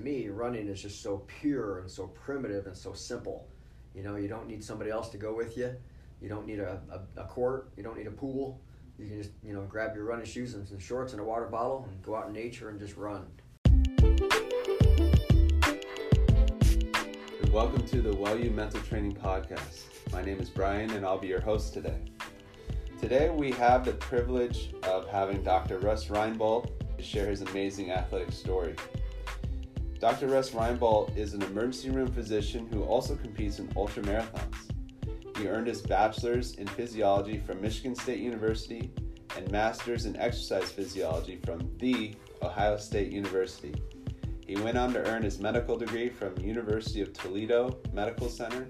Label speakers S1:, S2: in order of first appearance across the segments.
S1: to me, running is just so pure and so primitive and so simple. You know, you don't need somebody else to go with you. You don't need a, a, a court. You don't need a pool. You can just, you know, grab your running shoes and some shorts and a water bottle and go out in nature and just run.
S2: welcome to the Well You Mental Training Podcast. My name is Brian and I'll be your host today. Today we have the privilege of having Dr. Russ Reinbold to share his amazing athletic story. Dr. Russ Reinbold is an emergency room physician who also competes in ultra marathons. He earned his bachelor's in physiology from Michigan State University and master's in exercise physiology from the Ohio State University. He went on to earn his medical degree from University of Toledo Medical Center,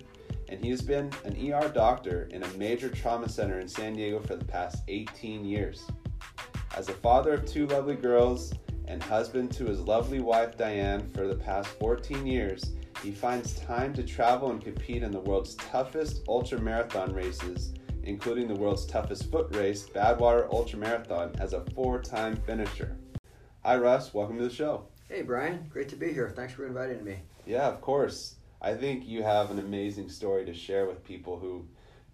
S2: and he has been an ER doctor in a major trauma center in San Diego for the past 18 years. As a father of two lovely girls and husband to his lovely wife Diane for the past 14 years, he finds time to travel and compete in the world's toughest ultra marathon races, including the world's toughest foot race, Badwater Ultra Marathon, as a four time finisher. Hi, Russ. Welcome to the show.
S1: Hey, Brian. Great to be here. Thanks for inviting me.
S2: Yeah, of course. I think you have an amazing story to share with people who,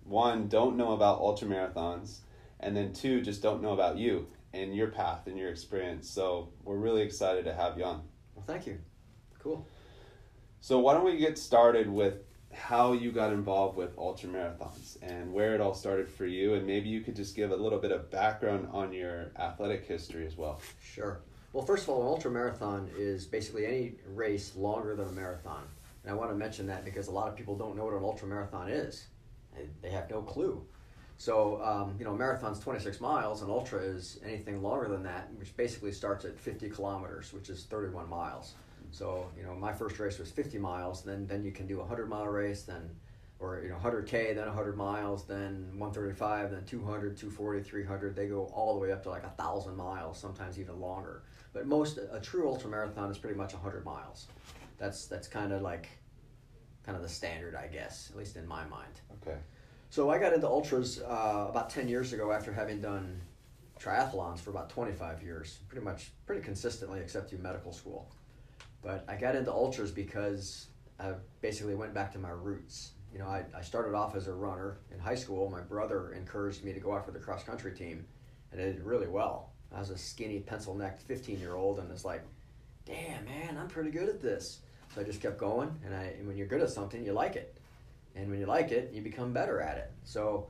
S2: one, don't know about ultra marathons, and then two, just don't know about you and your path and your experience. So we're really excited to have you on.
S1: Well, thank you. Cool.
S2: So why don't we get started with how you got involved with ultra marathons and where it all started for you, and maybe you could just give a little bit of background on your athletic history as well.
S1: Sure. Well, first of all, an ultra marathon is basically any race longer than a marathon. And I want to mention that because a lot of people don't know what an ultra marathon is. They have no clue. So, um, you know, marathon's 26 miles, and ultra is anything longer than that, which basically starts at 50 kilometers, which is 31 miles. So, you know, my first race was 50 miles, then then you can do a 100 mile race, then or you know 100k then 100 miles then 135 then 200 240 300 they go all the way up to like a thousand miles sometimes even longer. But most a true ultra marathon is pretty much 100 miles. That's that's kind of like kind of the standard i guess at least in my mind.
S2: Okay
S1: so i got into ultras uh, about 10 years ago after having done triathlons for about 25 years pretty much pretty consistently except through medical school but i got into ultras because i basically went back to my roots you know, I, I started off as a runner in high school. My brother encouraged me to go out for the cross country team, and I did really well. I was a skinny, pencil necked 15 year old, and it's like, damn, man, I'm pretty good at this. So I just kept going, and, I, and when you're good at something, you like it. And when you like it, you become better at it. So,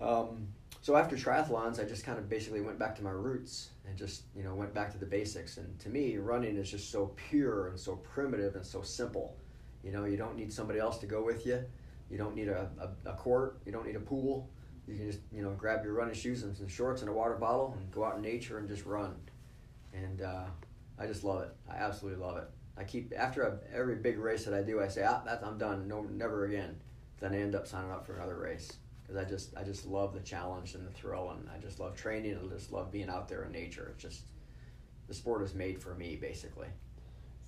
S1: um, so after triathlons, I just kind of basically went back to my roots and just, you know, went back to the basics. And to me, running is just so pure and so primitive and so simple. You know, you don't need somebody else to go with you. You don't need a, a, a court. You don't need a pool. You can just you know grab your running shoes and some shorts and a water bottle and go out in nature and just run. And uh, I just love it. I absolutely love it. I keep after a, every big race that I do, I say, ah, I'm done. No, never again. Then I end up signing up for another race. Because I just I just love the challenge and the thrill, and I just love training and I just love being out there in nature. It's just the sport is made for me, basically.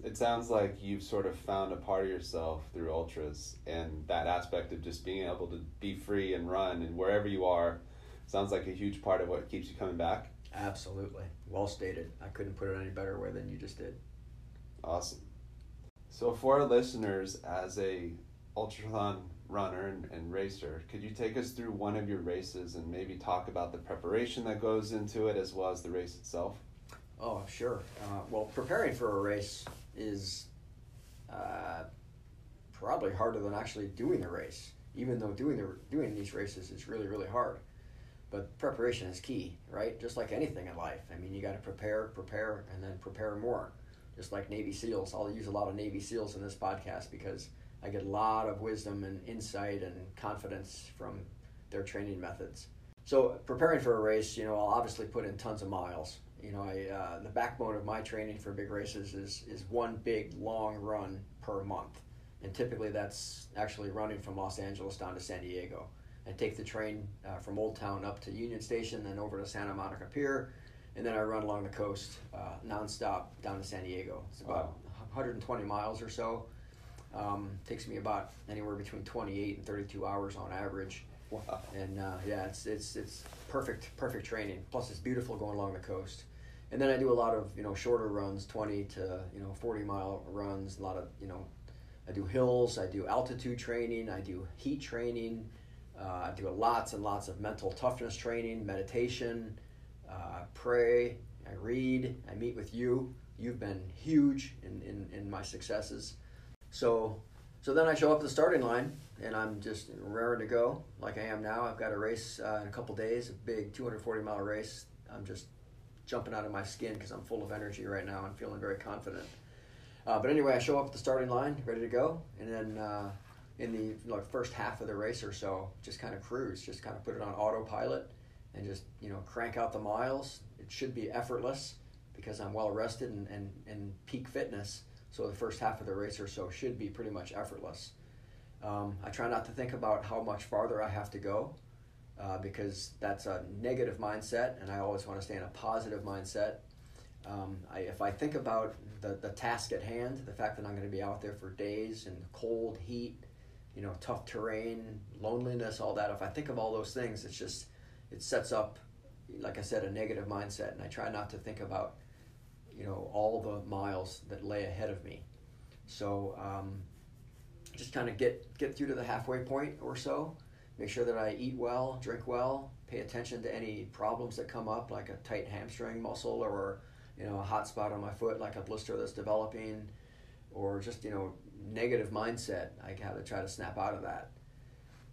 S2: It sounds like you've sort of found a part of yourself through ultras and that aspect of just being able to be free and run and wherever you are. Sounds like a huge part of what keeps you coming back.
S1: Absolutely. Well stated. I couldn't put it any better way than you just did.
S2: Awesome. So for our listeners as a ultrathlon runner and, and racer could you take us through one of your races and maybe talk about the preparation that goes into it as well as the race itself
S1: Oh, sure. Uh, well, preparing for a race is uh, probably harder than actually doing the race. Even though doing the doing these races is really really hard, but preparation is key, right? Just like anything in life. I mean, you got to prepare, prepare, and then prepare more. Just like Navy SEALs, I'll use a lot of Navy SEALs in this podcast because I get a lot of wisdom and insight and confidence from their training methods. So preparing for a race, you know, I'll obviously put in tons of miles you know, I, uh, the backbone of my training for big races is, is one big long run per month. And typically that's actually running from Los Angeles down to San Diego. I take the train uh, from Old Town up to Union Station, then over to Santa Monica Pier, and then I run along the coast uh, nonstop down to San Diego. It's about wow. 120 miles or so. Um, takes me about anywhere between 28 and 32 hours on average. Wow. And uh, yeah, it's, it's, it's perfect, perfect training. Plus, it's beautiful going along the coast and then I do a lot of you know shorter runs, twenty to you know forty mile runs. A lot of you know, I do hills. I do altitude training. I do heat training. Uh, I do lots and lots of mental toughness training, meditation. Uh, pray. I read. I meet with you. You've been huge in, in, in my successes. So so then I show up at the starting line and I'm just raring to go like I am now. I've got a race uh, in a couple days, a big 240 mile race. I'm just jumping out of my skin because I'm full of energy right now and feeling very confident. Uh, but anyway, I show up at the starting line, ready to go, and then uh, in the like first half of the race or so, just kind of cruise, just kind of put it on autopilot, and just you know crank out the miles. It should be effortless because I'm well rested and, and, and peak fitness. So the first half of the race or so should be pretty much effortless. Um, I try not to think about how much farther I have to go uh, because that's a negative mindset, and I always want to stay in a positive mindset. Um, I, if I think about the, the task at hand, the fact that I'm going to be out there for days in cold, heat, you know, tough terrain, loneliness, all that, if I think of all those things, it's just, it sets up, like I said, a negative mindset, and I try not to think about, you know, all the miles that lay ahead of me. So um, just kind of get, get through to the halfway point or so, make sure that I eat well, drink well, pay attention to any problems that come up, like a tight hamstring muscle or you know a hot spot on my foot, like a blister that's developing, or just you know negative mindset. I got to try to snap out of that.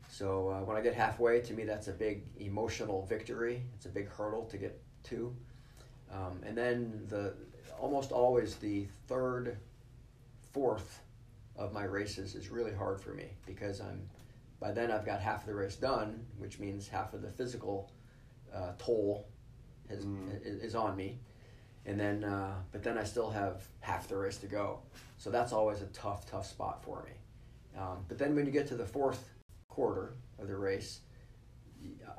S1: So uh, when I get halfway, to me that's a big emotional victory. It's a big hurdle to get to, um, and then the almost always the third, fourth of my races is really hard for me because I'm by then I've got half of the race done, which means half of the physical uh, toll has, mm. is, is, on me. And then, uh, but then I still have half the race to go. So that's always a tough, tough spot for me. Um, but then when you get to the fourth quarter of the race,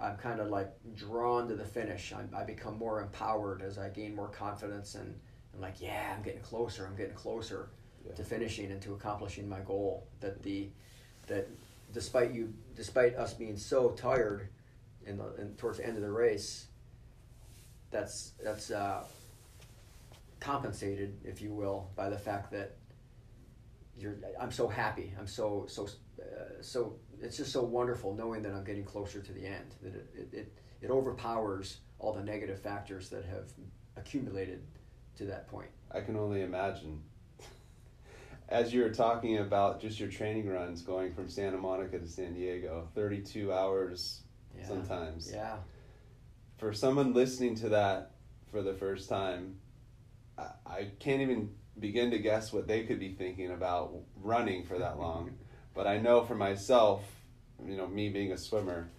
S1: I'm kind of like drawn to the finish. I'm, I become more empowered as I gain more confidence and I'm like, yeah, I'm getting closer. I'm getting closer yeah. to finishing and to accomplishing my goal. That the that despite you, despite us being so tired, in the in, towards the end of the race, that's that's uh, compensated, if you will, by the fact that you're. I'm so happy. I'm so so uh, so. It's just so wonderful knowing that I'm getting closer to the end. That it it, it, it overpowers all the negative factors that have accumulated to that point.
S2: I can only imagine as you were talking about just your training runs going from Santa Monica to San Diego, 32 hours yeah. sometimes.
S1: Yeah.
S2: For someone listening to that for the first time, I, I can't even begin to guess what they could be thinking about running for that long. But I know for myself, you know, me being a swimmer,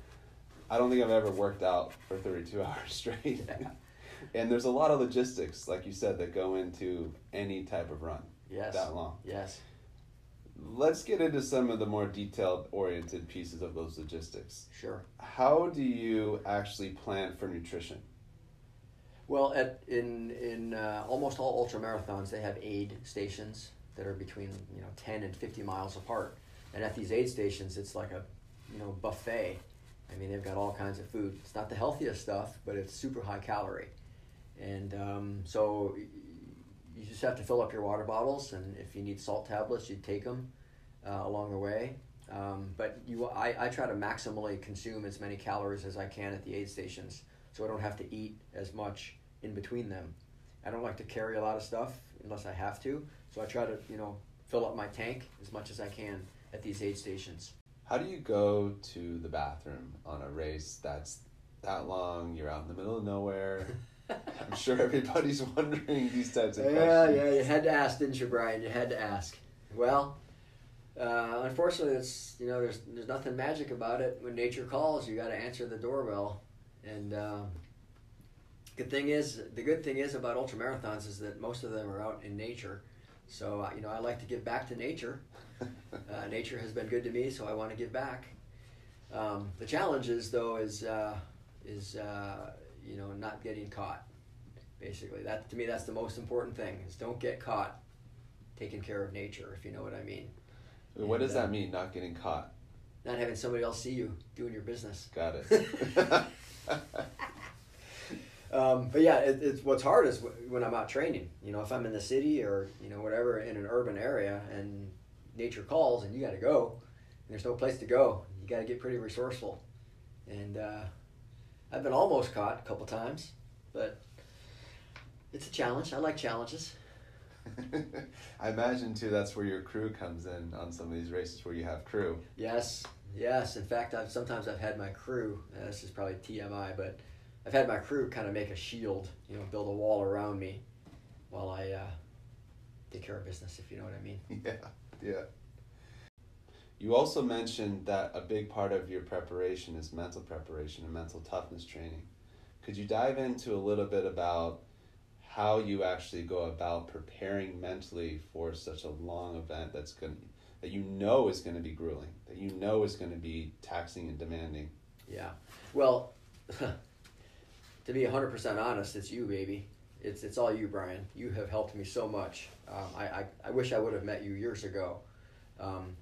S2: I don't think I've ever worked out for 32 hours straight. and there's a lot of logistics, like you said, that go into any type of run
S1: yes.
S2: that long.
S1: Yes.
S2: Let's get into some of the more detailed oriented pieces of those logistics.
S1: Sure.
S2: How do you actually plan for nutrition?
S1: Well, at in in uh, almost all ultra marathons, they have aid stations that are between you know ten and fifty miles apart, and at these aid stations, it's like a you know buffet. I mean, they've got all kinds of food. It's not the healthiest stuff, but it's super high calorie, and um, so you just have to fill up your water bottles, and if you need salt tablets, you take them uh, along the way. Um, but you, I, I try to maximally consume as many calories as I can at the aid stations, so I don't have to eat as much in between them. I don't like to carry a lot of stuff unless I have to, so I try to you know fill up my tank as much as I can at these aid stations.
S2: How do you go to the bathroom on a race that's that long? You're out in the middle of nowhere. I'm sure everybody's wondering these types of
S1: yeah,
S2: questions.
S1: Yeah, yeah, you had to ask, didn't you, Brian? You had to ask. Well, uh, unfortunately, it's you know there's there's nothing magic about it. When nature calls, you got to answer the doorbell. And um, good thing is, the good thing is about ultra marathons is that most of them are out in nature. So uh, you know, I like to give back to nature. Uh, nature has been good to me, so I want to give back. Um, the challenge is though is uh, is uh, you know, not getting caught. Basically, that to me, that's the most important thing: is don't get caught taking care of nature, if you know what I mean.
S2: What and, does that uh, mean? Not getting caught?
S1: Not having somebody else see you doing your business.
S2: Got it.
S1: um, but yeah, it, it's what's hard is when I'm out training. You know, if I'm in the city or you know whatever in an urban area and nature calls and you got to go, and there's no place to go. You got to get pretty resourceful, and uh, I've been almost caught a couple times, but it's a challenge. I like challenges.
S2: I imagine too that's where your crew comes in on some of these races where you have crew.
S1: Yes, yes. In fact, I've sometimes I've had my crew. Uh, this is probably TMI, but I've had my crew kind of make a shield, you know, build a wall around me while I uh, take care of business. If you know what I mean.
S2: Yeah, yeah. You also mentioned that a big part of your preparation is mental preparation and mental toughness training. Could you dive into a little bit about how you actually go about preparing mentally for such a long event that's going that you know is going to be grueling, that you know is going to be taxing and demanding?
S1: Yeah. Well, to be 100% honest, it's you, baby. It's, it's all you, Brian. You have helped me so much. Um, I, I, I wish I would have met you years ago. Um,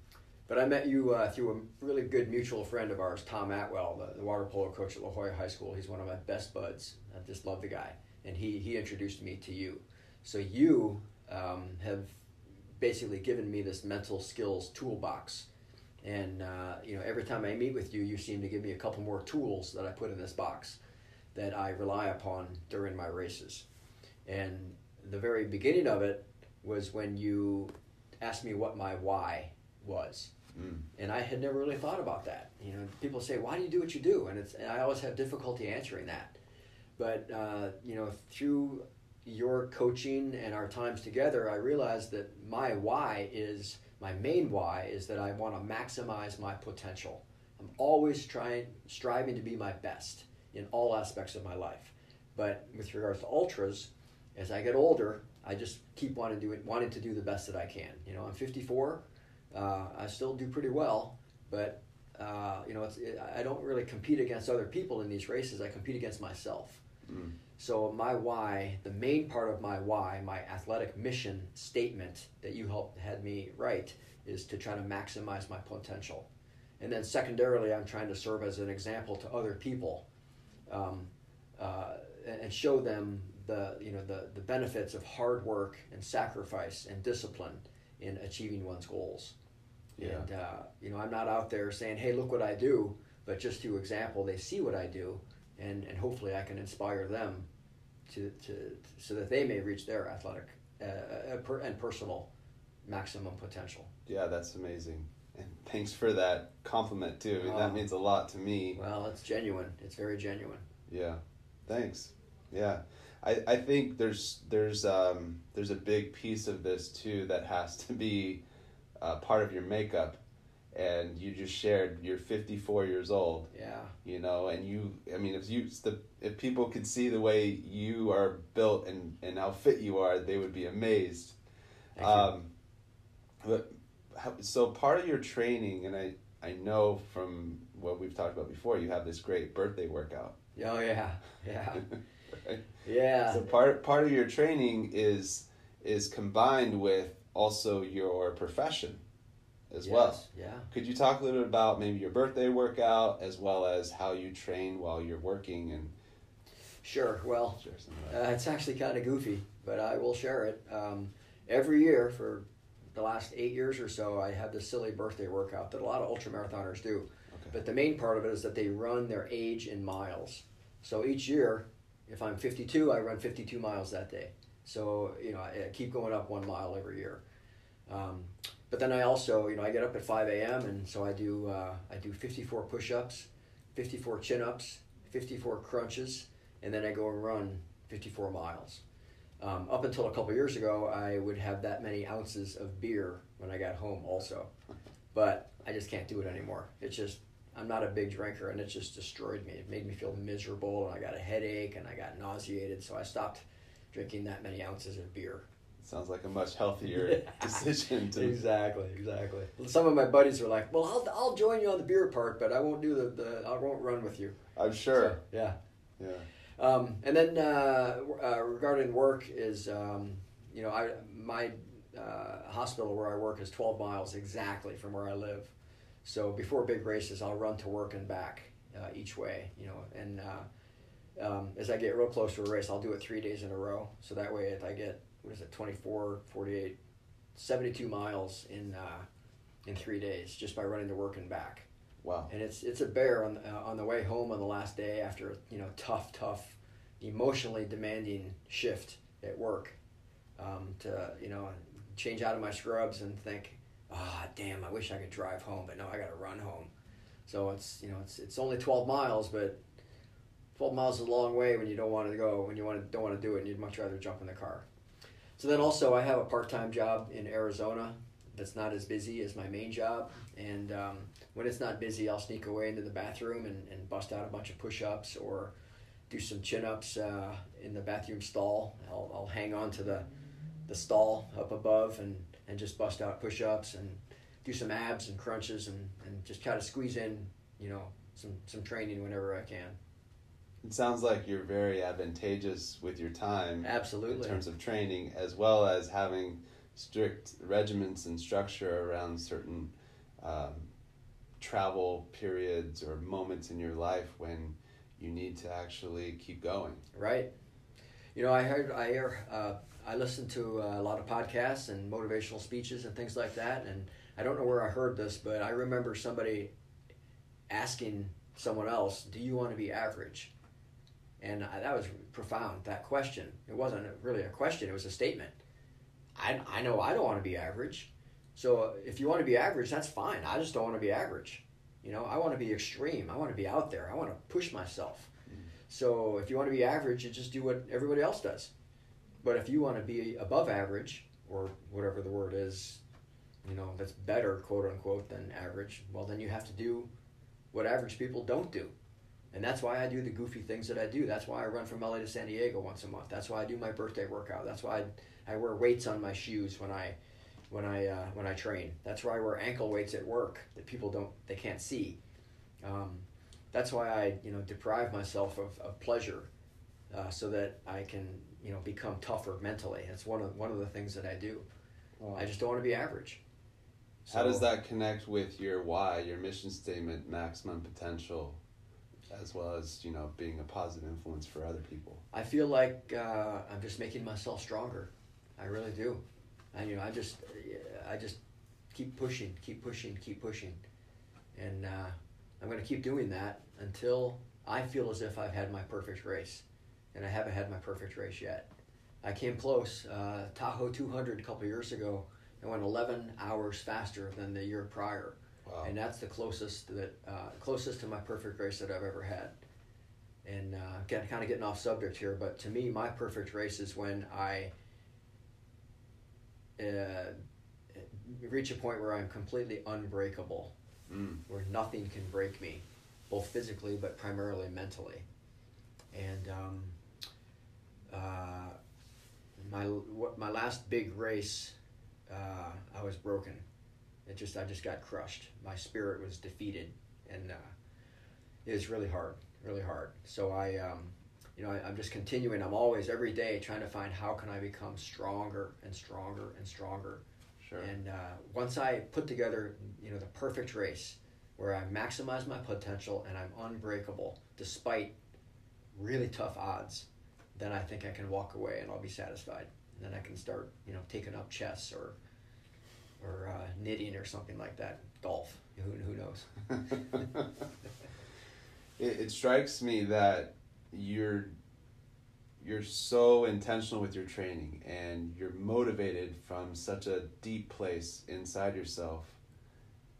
S1: but I met you uh, through a really good mutual friend of ours, Tom Atwell, the, the water polo coach at La Jolla High School. He's one of my best buds. I just love the guy. And he, he introduced me to you. So you um, have basically given me this mental skills toolbox. And uh, you know, every time I meet with you, you seem to give me a couple more tools that I put in this box that I rely upon during my races. And the very beginning of it was when you asked me what my why was.
S2: Mm.
S1: And I had never really thought about that. You know, people say, "Why do you do what you do?" And it's and I always have difficulty answering that. But uh, you know, through your coaching and our times together, I realized that my why is my main why is that I want to maximize my potential. I'm always trying, striving to be my best in all aspects of my life. But with regards to ultras, as I get older, I just keep wanting to do it, wanting to do the best that I can. You know, I'm 54. Uh, I still do pretty well, but uh, you know, it's, it, I don't really compete against other people in these races. I compete against myself.
S2: Mm.
S1: So my why, the main part of my why, my athletic mission statement that you helped had me write, is to try to maximize my potential, and then secondarily, I'm trying to serve as an example to other people, um, uh, and show them the you know the the benefits of hard work and sacrifice and discipline in achieving one's goals.
S2: Yeah.
S1: And uh, you know, I'm not out there saying, "Hey, look what I do," but just through example, they see what I do, and and hopefully I can inspire them to to so that they may reach their athletic uh, uh, per, and personal maximum potential.
S2: Yeah, that's amazing. And thanks for that compliment too. I mean,
S1: Oh.
S2: that means a lot to me.
S1: Well, it's genuine. It's very genuine.
S2: Yeah, thanks. Yeah, I, I think there's there's um there's a big piece of this too that has to be uh, part of your makeup, and you just shared you're 54 years old,
S1: Yeah.
S2: you know, and you I mean if you the if people could see the way you are built and and how fit you are, they would be amazed. Um, but so part of your training, and I I know from what we've talked about before, you have this great birthday workout.
S1: Oh yeah. Yeah. Yeah.
S2: So part part of your training is is combined with also your profession as well.
S1: Yeah.
S2: Could you talk a little bit about maybe your birthday workout as well as how you train while you're working and
S1: Sure. Well,
S2: share some of that?
S1: Uh, it's actually kind of goofy, but I will share it. Um, every year for the last eight years or so, I have this silly birthday workout that a lot of ultramarathoners do.
S2: Okay.
S1: But the main part of it is that they run their age in miles. So each year, if I'm 52, I run 52 miles that day. So you know, I, keep going up one mile every year. Um, but then I also, you know, I get up at 5 a.m. and so I do uh, I do 54 push-ups, 54 chin-ups, 54 crunches, and then I go and run 54 miles. Um, up until a couple years ago, I would have that many ounces of beer when I got home, also. But I just can't do it anymore. It's just I'm not a big drinker, and it just destroyed me. It made me feel miserable, and I got a headache, and I got nauseated. So I stopped drinking that many ounces of beer.
S2: Sounds like a much healthier decision to
S1: Exactly, exactly. Some of my buddies were like, "Well, I'll, I'll join you on the beer part, but I won't do the, the I won't run with you."
S2: I'm sure.
S1: So, yeah.
S2: Yeah.
S1: Um, and then uh, uh, regarding work is, um, you know, I my uh, hospital where I work is 12 miles exactly from where I live. So before big races, I'll run to work and back uh, each way, you know, and uh, um, as I get real close to a race, I'll do it three days in a row. So that way, if I get what is it, 24, 48, 72 miles in uh, in three days just by running to work and back.
S2: Wow.
S1: And it's it's a bear on uh, on the way home on the last day after you know tough tough, emotionally demanding shift at work, um, to you know change out of my scrubs and think, ah, oh, damn, I wish I could drive home, but no, I got to run home. So it's you know it's it's only twelve miles, but twelve miles is a long way when you don't want to go when you want to don't want to do it, and you'd much rather jump in the car. So then also I have a part time job in Arizona that's not as busy as my main job, and um, when it's not busy, I'll sneak away into the bathroom and, and bust out a bunch of push ups or do some chin ups uh, in the bathroom stall. I'll, I'll hang on to the, the stall up above and, and just bust out push ups and do some abs and crunches and, and just try to squeeze in, you know, some, some training whenever I can.
S2: It sounds like you're very advantageous with your time.
S1: Absolutely.
S2: In terms of training, as well as having strict regiments and structure around certain um, travel periods or moments in your life when you need to actually keep going.
S1: Right. You know, I heard I hear uh, I listen to a lot of podcasts and motivational speeches and things like that, and I don't know where I heard this, but I remember somebody asking someone else, "Do you want to be average?" And I, that was profound. That question. It wasn't really a question; it was a statement. I I know I don't want to be average. So if you want to be average, that's fine. I just don't want to be average. You know, I want to be extreme. I want to be out there. I want to push myself. Mm-hmm. So if you want to be average, you just do what everybody else does. But if you want to be above average, or whatever the word is, you know, that's better, quote unquote, than average, well, then you have to do what average people don't do. And that's why I do the goofy things that I do. That's why I run from LA to San Diego once a month. That's why I do my birthday workout. That's why I, I wear weights on my shoes when I when I uh, when I train. That's why I wear ankle weights at work that people don't they can't see. Um, that's why I you know deprive myself of, of pleasure uh, so that I can you know become tougher mentally. That's one of one of the things that I do. Wow. I just don't want to be average.
S2: So, How does that connect with your why, your mission statement, maximum potential, as well as you know being a positive influence for other people?
S1: I feel like uh, I'm just making myself stronger. I really do. And you know, I just, I just keep pushing, keep pushing, keep pushing, and uh, I'm going to keep doing that until I feel as if I've had my perfect race, and I haven't had my perfect race yet. I came close. Uh, Tahoe 200 a couple years ago. I went 11 hours faster than the year prior, wow. and that's the closest that uh, closest to my perfect race that I've ever had. And uh, get, kind of getting off subject here, but to me, my perfect race is when I uh, reach a point where I'm completely unbreakable, mm. where nothing can break me, both physically but primarily mentally. And um, uh, my what, my last big race, uh, I was broken. It just I just got crushed. My spirit was defeated, and uh, it was really hard, really hard. So I. Um, you know, I, am just continuing. I'm always every day trying to find how can I become stronger and stronger and stronger.
S2: Sure.
S1: And uh, once I put together, you know, the perfect race where I maximize my potential and I'm unbreakable despite really tough odds, then I think I can walk away and I'll be satisfied. And then I can start, you know, taking up chess or or uh, knitting or something like that. Golf. Who who knows?
S2: it, it strikes me that you're you're so intentional with your training and you're motivated from such a deep place inside yourself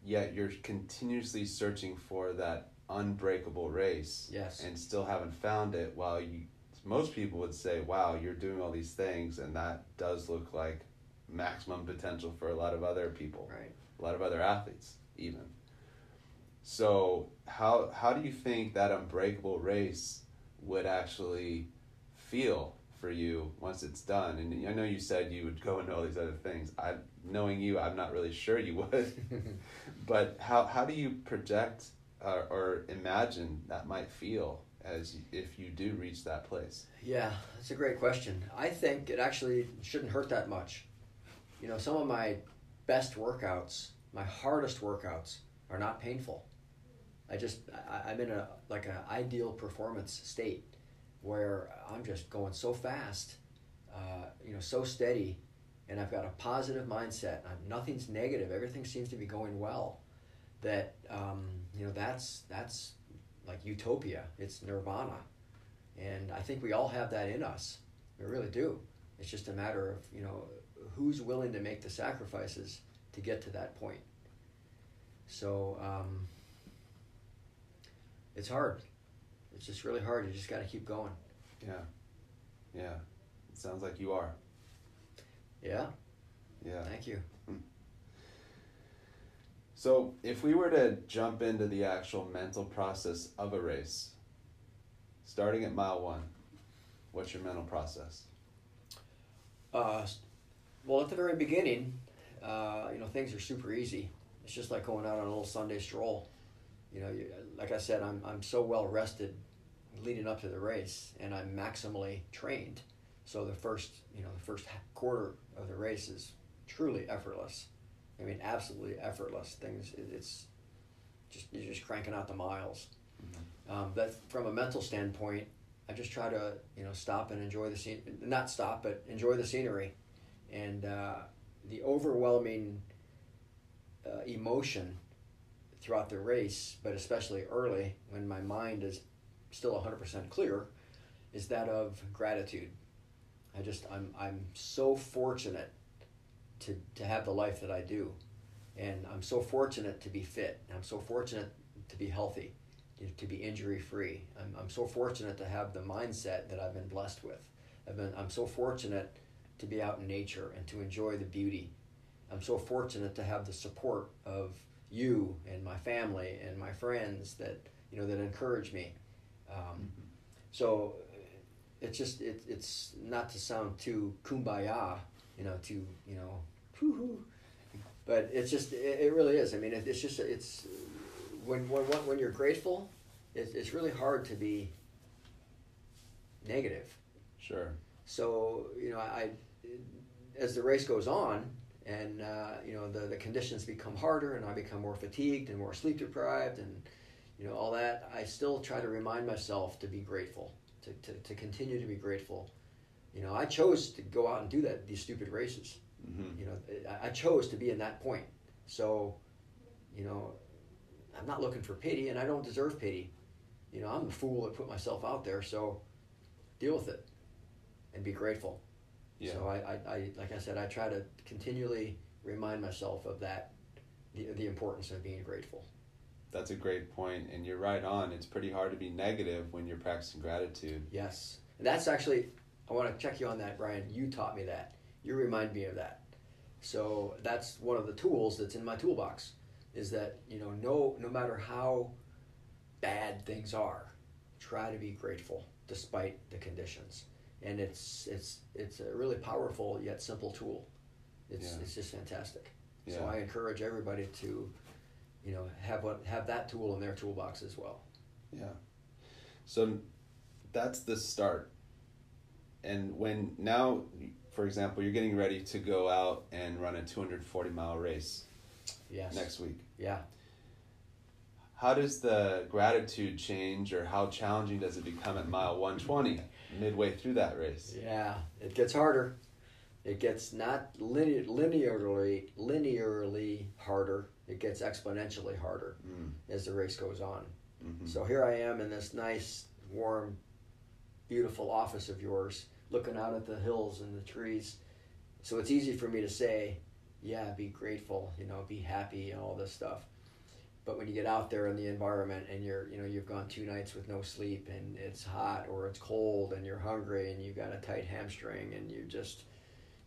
S2: yet you're continuously searching for that unbreakable race
S1: yes
S2: and still haven't found it while you most people would say wow you're doing all these things and that does look like maximum potential for a lot of other people
S1: right
S2: a lot of other athletes even so how how do you think that unbreakable race would actually feel for you once it's done. And I know you said you would go into all these other things. I, knowing you, I'm not really sure you would. but how how do you project or, or imagine that might feel as if you do reach that place?
S1: Yeah, that's a great question. I think it actually shouldn't hurt that much. You know, some of my best workouts, my hardest workouts, are not painful. I just I, am in a like an ideal performance state, where I'm just going so fast, uh, you know, so steady, and I've got a positive mindset. I'm, nothing's negative. Everything seems to be going well. That um, you know, that's that's like utopia. It's nirvana, and I think we all have that in us. We really do. It's just a matter of you know who's willing to make the sacrifices to get to that point. So um, it's hard. It's just really hard. You just got to keep going.
S2: Yeah. Yeah. It sounds like you are.
S1: Yeah.
S2: Yeah.
S1: Thank you.
S2: So, if we were to jump into the actual mental process of a race, starting at mile one, what's your mental process?
S1: Uh, well, at the very beginning, uh, you know, things are super easy. It's just like going out on a little Sunday stroll. You know, you, like I said, I'm, I'm so well rested leading up to the race, and I'm maximally trained. So the first, you know, the first quarter of the race is truly effortless. I mean, absolutely effortless. Things, it, it's just you're just cranking out the miles. Mm-hmm. Um, but from a mental standpoint, I just try to you know stop and enjoy the scene. Not stop, but enjoy the scenery, and uh, the overwhelming uh, emotion throughout the race, but especially early when my mind is still 100% clear, is that of gratitude. I just, I'm, I'm so fortunate to, to have the life that I do. And I'm so fortunate to be fit. I'm so fortunate to be healthy, to be injury free. I'm, I'm so fortunate to have the mindset that I've been blessed with. I've been, I'm so fortunate to be out in nature and to enjoy the beauty. I'm so fortunate to have the support of you and my family and my friends that you know that encourage me. Um, mm-hmm. So it's just it, it's not to sound too kumbaya, you know, to you know, hoo but it's just it, it really is. I mean, it, it's just it's when when when you're grateful, it, it's really hard to be negative.
S2: Sure.
S1: So you know, I as the race goes on, and uh, you know the, the conditions become harder and i become more fatigued and more sleep deprived and you know all that i still try to remind myself to be grateful to, to, to continue to be grateful you know i chose to go out and do that these stupid races mm-hmm. you know I, chose to be in that point so you know i'm not looking for pity and i don't deserve pity you know i'm the fool that put myself out there so deal with it and be grateful yeah. So I, I, I, like I said, I try to continually remind myself of that, the, the importance of being grateful.
S2: That's a great point, and you're right on. It's pretty hard to be negative when you're practicing gratitude.
S1: Yes, and that's actually, I want to check you on that, Brian. You taught me that. You remind me of that. So that's one of the tools that's in my toolbox. Is that you know no no matter how bad things are, try to be grateful despite the conditions and it's it's it's a really powerful yet simple tool. It's yeah. it's just fantastic. Yeah. So I encourage everybody to, you know, have what have that tool in their toolbox as well.
S2: Yeah. So that's the start. And when now, for example, you're getting ready to go out and run a 240 mile race.
S1: Yes.
S2: Next week.
S1: Yeah.
S2: How does the gratitude change, or how challenging does it become at mile 120? midway through that race.
S1: Yeah, it gets harder. It gets not linear, linearly linearly harder. It gets exponentially harder mm. as the race goes on. Mm-hmm. So here I am in this nice, warm, beautiful office of yours, looking out at the hills and the trees. So it's easy for me to say, yeah, be grateful, you know, be happy and all this stuff but when you get out there in the environment and you're you know you've gone two nights with no sleep and it's hot or it's cold and you're hungry and you've got a tight hamstring and you're just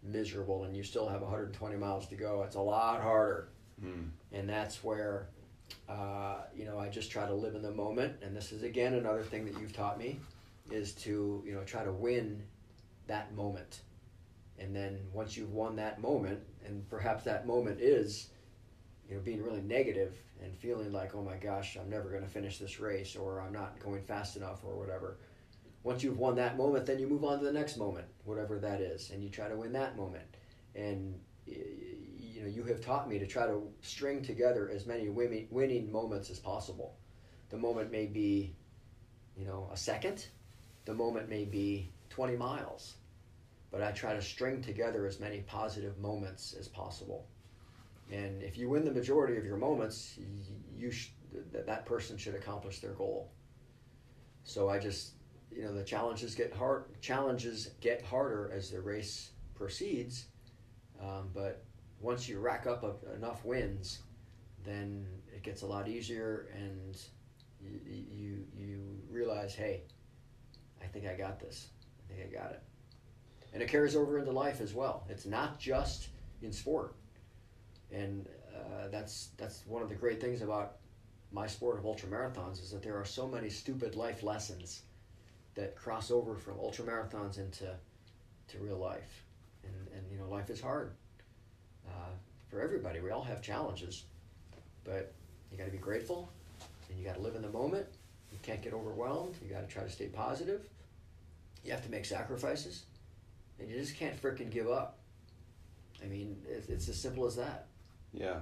S1: miserable and you still have 120 miles to go it's a lot harder mm. and that's where uh, you know i just try to live in the moment and this is again another thing that you've taught me is to you know try to win that moment and then once you've won that moment and perhaps that moment is you know being really negative and feeling like, oh my gosh, I'm never going to finish this race or I'm not going fast enough or whatever. Once you've won that moment, then you move on to the next moment, whatever that is, and you try to win that moment. And you know, you have taught me to try to string together as many winning moments as possible. The moment may be, you know, a second, the moment may be 20 miles, but I try to string together as many positive moments as possible. And if you win the majority of your moments, you sh- that person should accomplish their goal. So I just, you know, the challenges get hard. Challenges get harder as the race proceeds, um, but once you rack up a, enough wins, then it gets a lot easier, and you you realize, hey, I think I got this. I got it, and it carries over into life as well. It's not just in sport, and uh, that's that's one of the great things about my sport of ultra marathons is that there are so many stupid life lessons that cross over from ultra marathons into to real life, and and you know life is hard uh, for everybody. We all have challenges, but you got to be grateful, and you got to live in the moment. You can't get overwhelmed. You got to try to stay positive. You have to make sacrifices, and you just can't fricking give up. I mean, it's, it's as simple as that.
S2: Yeah,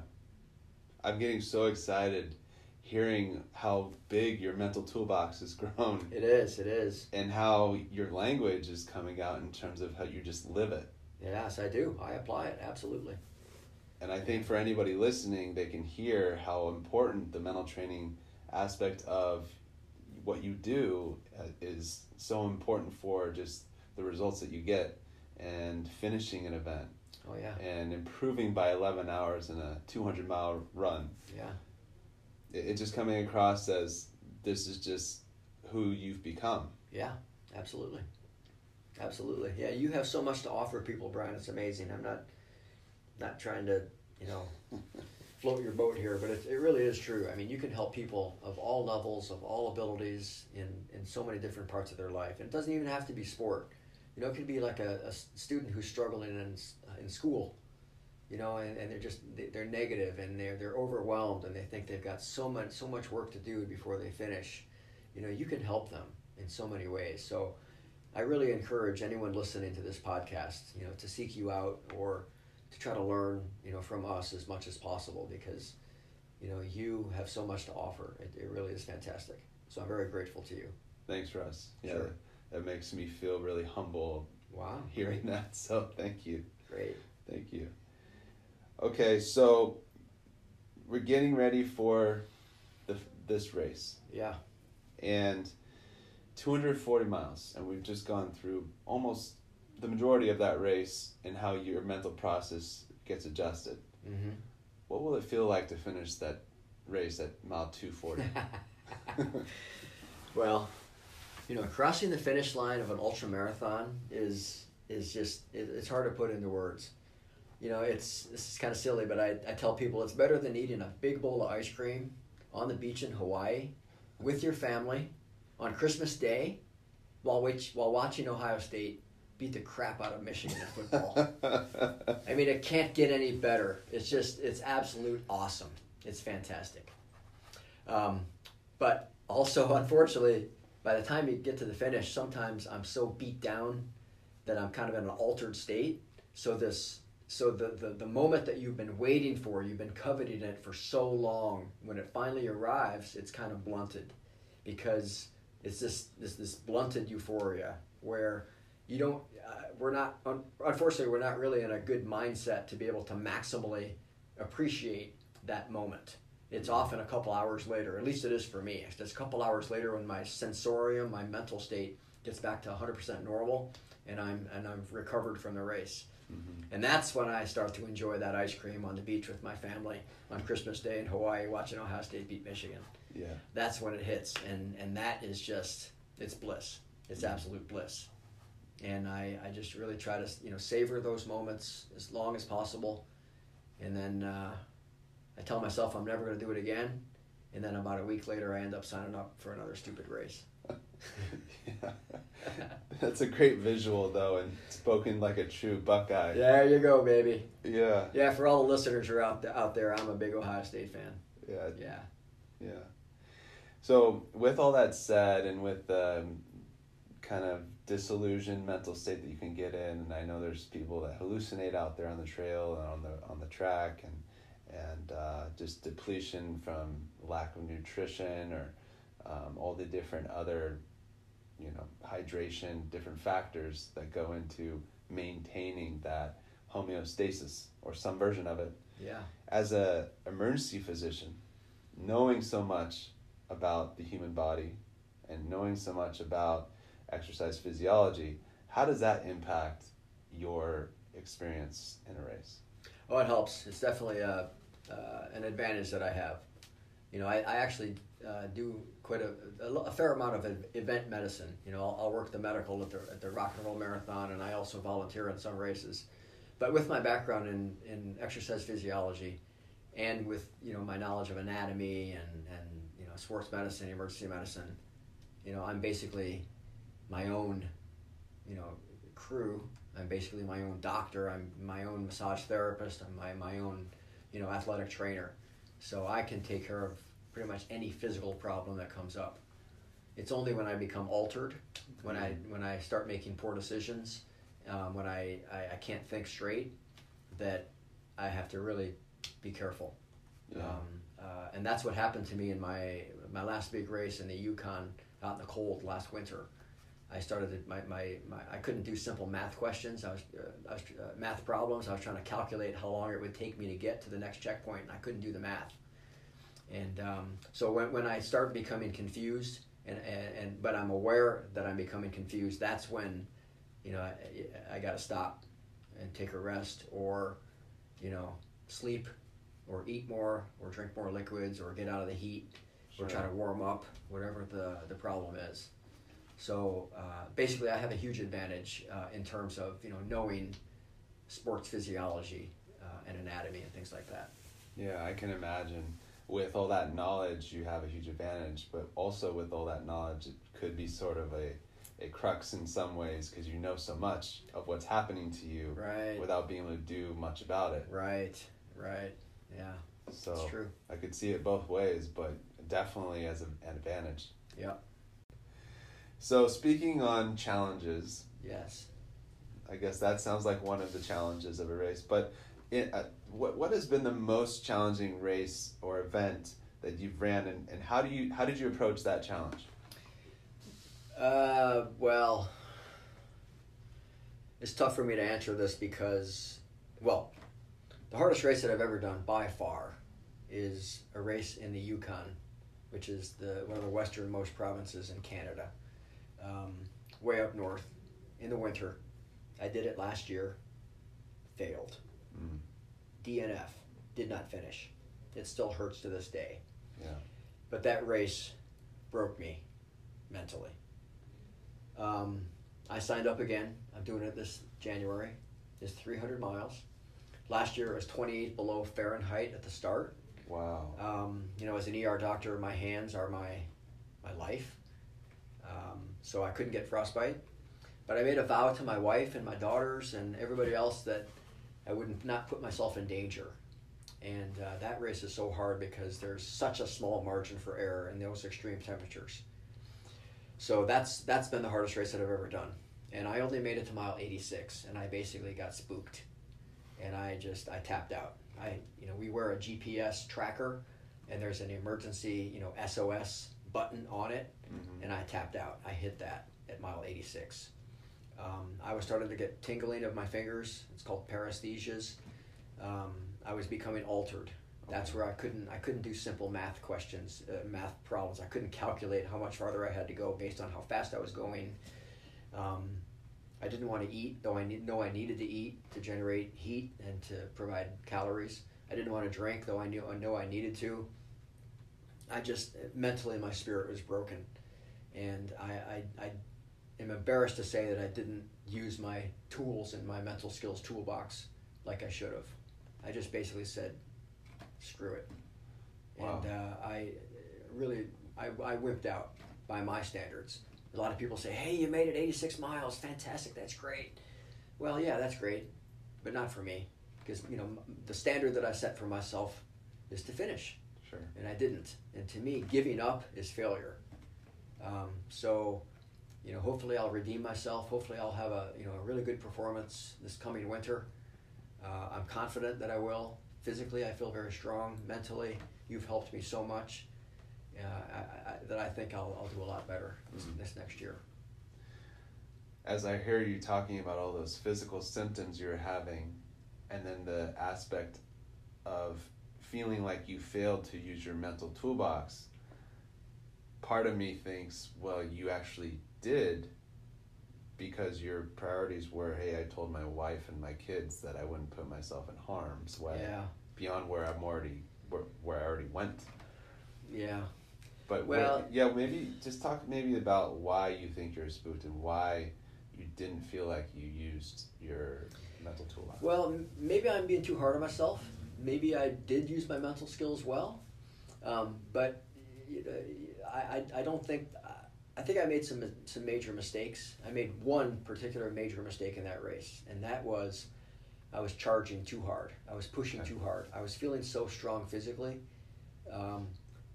S2: I'm getting so excited hearing how big your mental toolbox has grown.
S1: It is, it is.
S2: And how your language is coming out in terms of how you just live it.
S1: Yes, I do. I apply it, absolutely.
S2: And I think for anybody listening, they can hear how important the mental training aspect of what you do uh, is so important for just the results that you get and finishing an event.
S1: Oh, yeah.
S2: And improving by 11 hours in a 200 mile run.
S1: Yeah.
S2: It, it just coming across as this is just who you've become.
S1: Yeah, absolutely. Absolutely. Yeah, you have so much to offer people, Brian. It's amazing. I'm not not trying to, you know, float your boat here, but it, it really is true. I mean, you can help people of all levels, of all abilities in, in so many different parts of their life. And it doesn't even have to be sport. You know, it can be like a, a student who's struggling in, in school, you know, and, and they're just, they're negative and they're, they're overwhelmed and they think they've got so much, so much work to do before they finish. You know, you can help them in so many ways. So, I really encourage anyone listening to this podcast, you know, to seek you out or to try to learn, you know, from us as much as possible because, you know, you have so much to offer. It, it really is fantastic. So I'm very grateful to you.
S2: Thanks, Russ. Yeah,
S1: Sure.
S2: that, that makes me feel really humble
S1: Wow.
S2: hearing that. So thank you.
S1: Great.
S2: Thank you. Okay, so we're getting ready for the this race
S1: Yeah.
S2: and 240 miles and we've just gone through almost the majority of that race and how your mental process gets adjusted.
S1: Mm-hmm.
S2: What will it feel like to finish that race at mile 240?
S1: well, you know, crossing the finish line of an ultra marathon is is just it, it's hard to put into words. You know, it's this is kind of silly, but I, I tell people it's better than eating a big bowl of ice cream on the beach in Hawaii with your family on Christmas Day while wait, while watching Ohio State beat the crap out of Michigan in football. I mean, it can't get any better. It's just, it's absolute awesome. It's fantastic. Um, but also, unfortunately, by the time you get to the finish, sometimes I'm so beat down that I'm kind of in an altered state. So this, so the, the, the moment that you've been waiting for, you've been coveting it for so long, when it finally arrives, it's kind of blunted because it's this, this, this blunted euphoria where you don't uh, we're not un- unfortunately we're not really in a good mindset to be able to maximally appreciate that moment. It's often a couple hours later at least it is for me. It's just a couple hours later when my sensorium my mental state gets back to 100% normal and i'm and i'm recovered from the race.
S2: Mhm.
S1: and that's when i start to enjoy that ice cream on the beach with my family on christmas day in hawaii watching ohio state beat michigan.
S2: Yeah.
S1: that's when it hits and and that is just it's bliss. It's absolute bliss and I, I just really try to you know savor those moments as long as possible and then uh, I tell myself I'm never going to do it again and then about a week later I end up signing up for another stupid race
S2: yeah. That's a great visual though and spoken like a true Buckeye.
S1: there you go baby
S2: Yeah.
S1: yeah for all the listeners who are out, th- out there I'm a big Ohio State fan
S2: Yeah.
S1: yeah
S2: Yeah. So, with all that said, and with the um, kind of disillusioned mental state that you can get in, and I know there's people that hallucinate out there on the trail and on the on the track, and and uh, just depletion from lack of nutrition or um, all the different other you know hydration, different factors that go into maintaining that homeostasis or some version of it.
S1: Yeah.
S2: As a emergency physician, knowing so much about the human body and knowing so much about exercise physiology, how does that impact your experience in a race?
S1: Oh, it helps. It's definitely a, uh, an advantage that I have. You know, I, I actually uh, do quite a, a, a, fair amount of event medicine. You know, I'll, I'll, work the medical at the, at the Rock and Roll Marathon, and I also volunteer in some races. But with my background in, in exercise physiology, and with you know my knowledge of anatomy and, and you know sports medicine, emergency medicine, you know, I'm basically my own, you know, crew. I'm basically my own doctor. I'm my own massage therapist. I'm my, my own, you know, athletic trainer. So I can take care of pretty much any physical problem that comes up. It's only when I become altered, when I when I start making poor decisions, um, when I, I, I, can't think straight, that I have to really be careful. Yeah. Um, uh, and that's what happened to me in my my last big race in the Yukon out in the cold last winter. I started my, my, my I couldn't do simple math questions. I was, uh, I was uh, math problems. I was trying to calculate how long it would take me to get to the next checkpoint, and I couldn't do the math. And um, so when, when I start becoming confused, and, and, and but I'm aware that I'm becoming confused, that's when, you know, I, I got to stop and take a rest, or, you know, sleep, or eat more, or drink more liquids, or get out of the heat, sure. or try to warm up, whatever the the problem is. So uh, basically, I have a huge advantage uh, in terms of you know knowing sports physiology uh, and anatomy and things like that.
S2: Yeah, I can imagine with all that knowledge, you have a huge advantage. But also with all that knowledge, it could be sort of a a crux in some ways because you know so much of what's happening to you
S1: right.
S2: without being able to do much about it.
S1: Right. Right. Yeah.
S2: So
S1: true.
S2: I could see it both ways, but definitely as an advantage.
S1: Yeah.
S2: So speaking on challenges,
S1: yes,
S2: I guess that sounds like one of the challenges of a race. But it, uh, what what has been the most challenging race or event that you've ran, and, and how do you how did you approach that challenge?
S1: Uh, well, it's tough for me to answer this because, well, the hardest race that I've ever done by far is a race in the Yukon, which is the one of the westernmost provinces in Canada um, way up north in the winter. I did it last year, failed. Mm. DNF, did not finish. It still hurts to this day.
S2: Yeah.
S1: But that race broke me mentally. Um, I signed up again. I'm doing it this January. It's 300 miles. Last year it was 28 below Fahrenheit at the start.
S2: Wow.
S1: Um, you know, as an ER doctor, my hands are my my life. Um, so I couldn't get frostbite. But I made a vow to my wife and my daughters and everybody else that I would not put myself in danger. And uh, that race is so hard because there's such a small margin for error in those extreme temperatures. So that's that's been the hardest race that I've ever done. And I only made it to mile 86, and I basically got spooked, and I just I tapped out. I you know we wear a GPS tracker, and there's an emergency you know SOS button on it, mm-hmm. and I tapped out. I hit that at mile 86. Um, I was starting to get tingling of my fingers. It's called paresthesias. Um, I was becoming altered. That's where I couldn't I couldn't do simple math questions, uh, math problems. I couldn't calculate how much farther I had to go based on how fast I was going. Um, I didn't want to eat, though I need, know I needed to eat to generate heat and to provide calories. I didn't want to drink, though I knew I know I needed to. I just mentally my spirit was broken, and I, I, I am embarrassed to say that I didn't use my tools in my mental skills toolbox like I should have. I just basically said, screw it, wow. and uh, I really I, I wimped out by my standards. A lot of people say, "Hey, you made it 86 miles, fantastic, that's great." Well, yeah, that's great, but not for me because you know the standard that I set for myself is to finish.
S2: Sure.
S1: And I didn't. And to me, giving up is failure. Um, so, you know, hopefully I'll redeem myself. Hopefully I'll have a you know a really good performance this coming winter. Uh, I'm confident that I will. Physically, I feel very strong. Mentally, you've helped me so much uh, I, I, that I think I'll, I'll do a lot better mm-hmm. this next year.
S2: as I hear you talking about all those physical symptoms you're having, and then the aspect of feeling like you failed to use your mental toolbox, part of me thinks, well, you actually did because your priorities were, hey, I told my wife and my kids that I wouldn't put myself in harm's way
S1: Yeah.
S2: beyond where I'm already where, where I already went.
S1: Yeah.
S2: But
S1: Well-
S2: what, yeah, maybe just talk maybe about why you think you're spooked and why you didn't feel like you used your mental toolbox.
S1: Well, maybe I'm being too hard on myself. Maybe I did use my mental skills well, um, but y- uh, I, I, I don't think I think I made some some major mistakes. I made one particular major mistake in that race, and that was I was charging too hard. I was pushing too hard. I was feeling so strong physically um,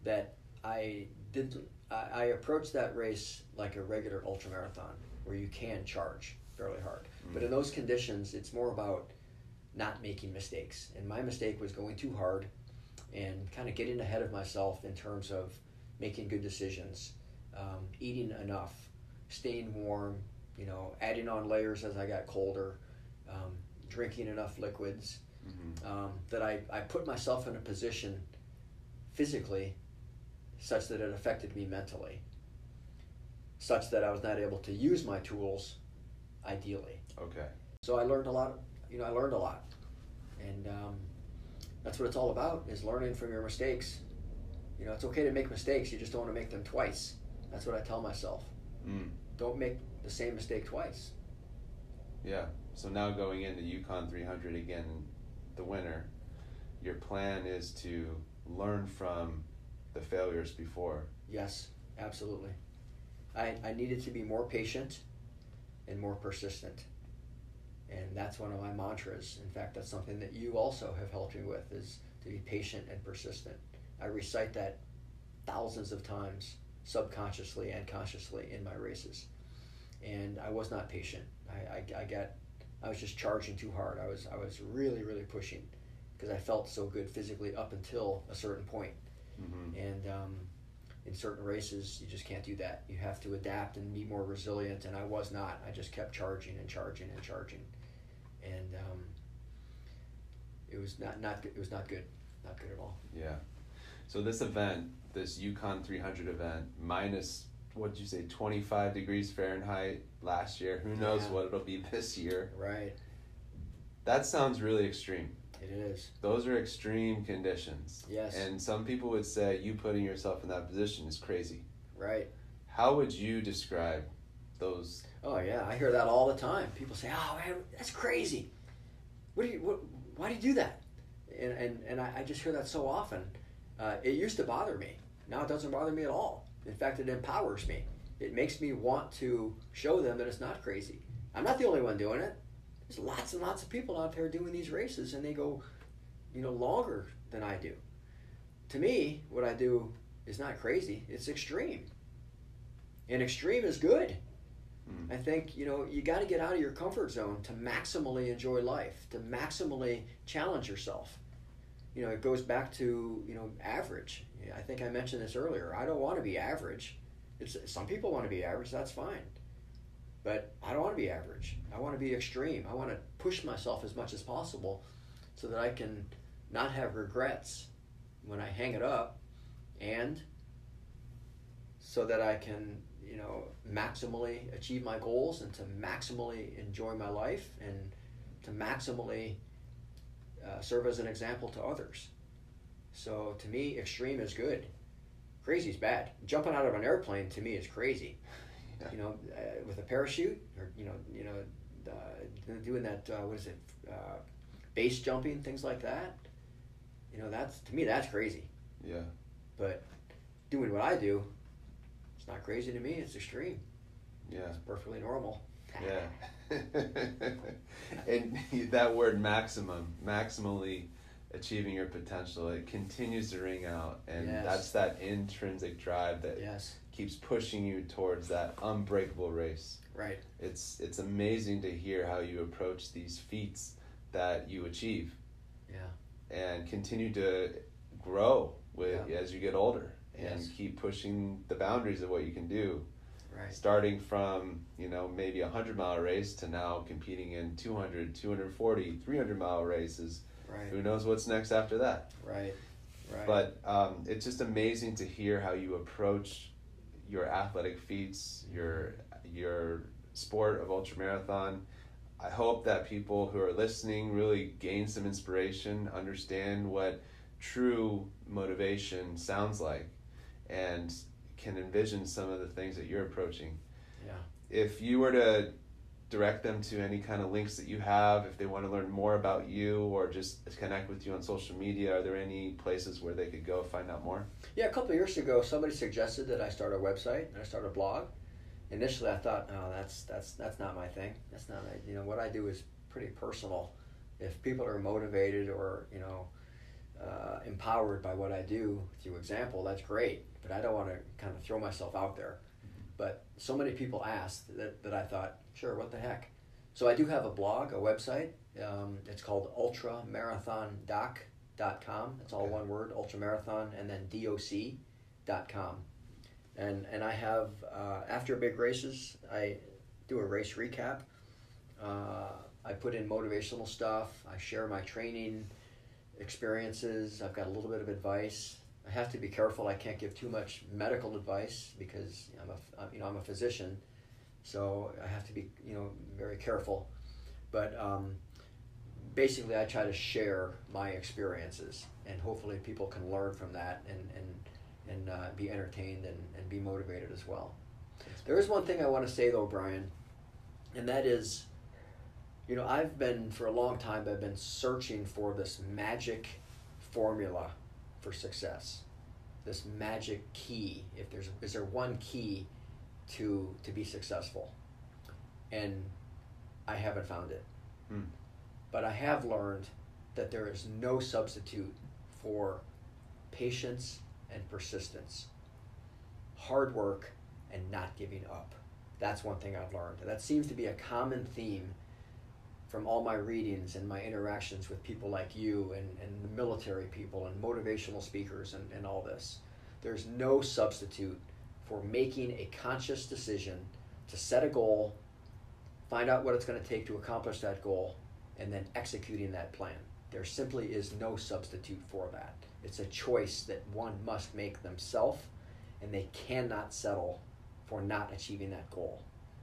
S1: that I didn't. I, I approached that race like a regular ultra marathon, where you can charge fairly hard. But in those conditions, it's more about not making mistakes. And my mistake was going too hard and kind of getting ahead of myself in terms of making good decisions, um, eating enough, staying warm, you know, adding on layers as I got colder, um, drinking enough liquids,
S2: hmm
S1: um, that I, I put myself in a position physically such that it affected me mentally, such that I was not able to use my tools ideally.
S2: Okay.
S1: So I learned a lot. You know, I learned a lot, and um, that's what it's all about: is learning from your mistakes. You know, it's okay to make mistakes. You just don't want to make them twice. That's what I tell myself.
S2: Mm.
S1: Don't make the same mistake twice.
S2: Yeah. So now going into Yukon 300 again, the winner, your plan is to learn from the failures before.
S1: Yes, absolutely. I, I needed to be more patient and more persistent. And that's one of my mantras. In fact, that's something that you also have helped me with is to be patient and persistent. I recite that thousands of times subconsciously and consciously in my races. And I was not patient. I, I, I got I was just charging too hard. I was I was really, really pushing because I felt so good physically up until a certain point.
S2: Mm-hmm.
S1: And um, in certain races, you just can't do that. You have to adapt and be more resilient. And I was not. I just kept charging and charging and charging, and um, it was not not good. It was not good. Not good at all.
S2: Yeah. So this event, this Yukon 300 event, minus what did you say, 25 degrees Fahrenheit last year. Who knows
S1: Yeah.
S2: what it'll be this year?
S1: Right.
S2: That sounds really extreme.
S1: It is.
S2: Those are extreme conditions.
S1: Yes.
S2: And some people would say you putting yourself in that position is crazy.
S1: Right.
S2: How would you describe those?
S1: Oh yeah, I hear that all the time. People say, "Oh man, that's crazy. What do you? What, why do you do that?" And and, and I, I just hear that so often. Uh, it used to bother me. Now it doesn't bother me at all. In fact, it empowers me. It makes me want to show them that it's not crazy. I'm not the only one doing it. There's lots and lots of people out there doing these races, and they go, you know, longer than I do. To me, what I do is not crazy. It's extreme. And extreme is good.
S2: Mm.
S1: I think you know you got to get out of your comfort zone to maximally enjoy life, to maximally challenge yourself. You know, it goes back to you know average. I think I mentioned this earlier. I don't want to be average. It's some people want to be average. That's fine, but I don't want to be average. I want to be extreme. I want to push myself as much as possible, so that I can not have regrets when I hang it up, and so that I can you know maximally achieve my goals and to maximally enjoy my life and to maximally uh, serve as an example to others. So to me extreme is good. Crazy is bad. Jumping out of an airplane to me is crazy.
S2: Yeah.
S1: you know uh, with a parachute or you know you know uh, doing that uh, what is it uh, base jumping things like that you know that's to me that's crazy.
S2: Yeah.
S1: but doing what I do, it's not crazy to me. It's extreme.
S2: Yeah.
S1: It's perfectly normal.
S2: Yeah. and that word maximum, maximally achieving your potential, it continues to ring out. And
S1: Yes.
S2: that's that intrinsic drive that
S1: Yes.
S2: keeps pushing you towards that unbreakable race.
S1: Right.
S2: It's it's amazing to hear how you approach these feats that you achieve
S1: Yeah.
S2: and continue to grow with
S1: Yeah.
S2: as you get older and
S1: Yes.
S2: keep pushing the boundaries of what you can do.
S1: Right.
S2: starting from you know maybe a 100 mile race to now competing in 200 240 300 mile races
S1: Right.
S2: who knows what's next after that
S1: Right. Right.
S2: but um, it's just amazing to hear how you approach your athletic feats your your sport of ultramarathon i hope that people who are listening really gain some inspiration understand what true motivation sounds like and can envision some of the things that you're approaching
S1: yeah.
S2: if you were to direct them to any kind of links that you have if they want to learn more about you or just connect with you on social media are there any places where they could go find out more
S1: Yeah, a couple of years ago, somebody suggested that I start a website and I start a blog. Initially, I thought, oh, that's that's that's not my thing. That's not my, you know what I do is pretty personal. If people are motivated or you know uh, empowered by what I do through example, that's great. But I don't want to kind of throw myself out there. But so many people asked that, that I thought, sure, what the heck. So I do have a blog, a website. Um, it's called ultramarathondoc.com. It's all
S2: Okay.
S1: one word, ultramarathon, and then doc.com. And, and I have, uh, after big races, I do a race recap. Uh, I put in motivational stuff. I share my training experiences. I've got a little bit of advice. I have to be careful. I can't give too much medical advice because I'm a, you know, I'm a physician, so I have to be, you know, very careful. But um, basically, I try to share my experiences, and hopefully, people can learn from that and and and uh, be entertained and, and be motivated as well. There is one thing I want to say though, Brian, and that is, you know, I've been for a long time. I've been searching for this magic formula for success, this magic key. If there's is there one key to to be successful, and I haven't found it.
S2: Hmm.
S1: But I have learned that there is no substitute for patience and persistence, hard work, and not giving up. That's one thing I've learned. That seems to be a common theme from all my readings and my interactions with people like you and, and the military people and motivational speakers and, and all this. There's no substitute for making a conscious decision to set a goal, find out what it's going to take to accomplish that goal, and then executing that plan. There simply is no substitute for that. It's a choice that one must make themselves, and they cannot settle for not achieving that goal.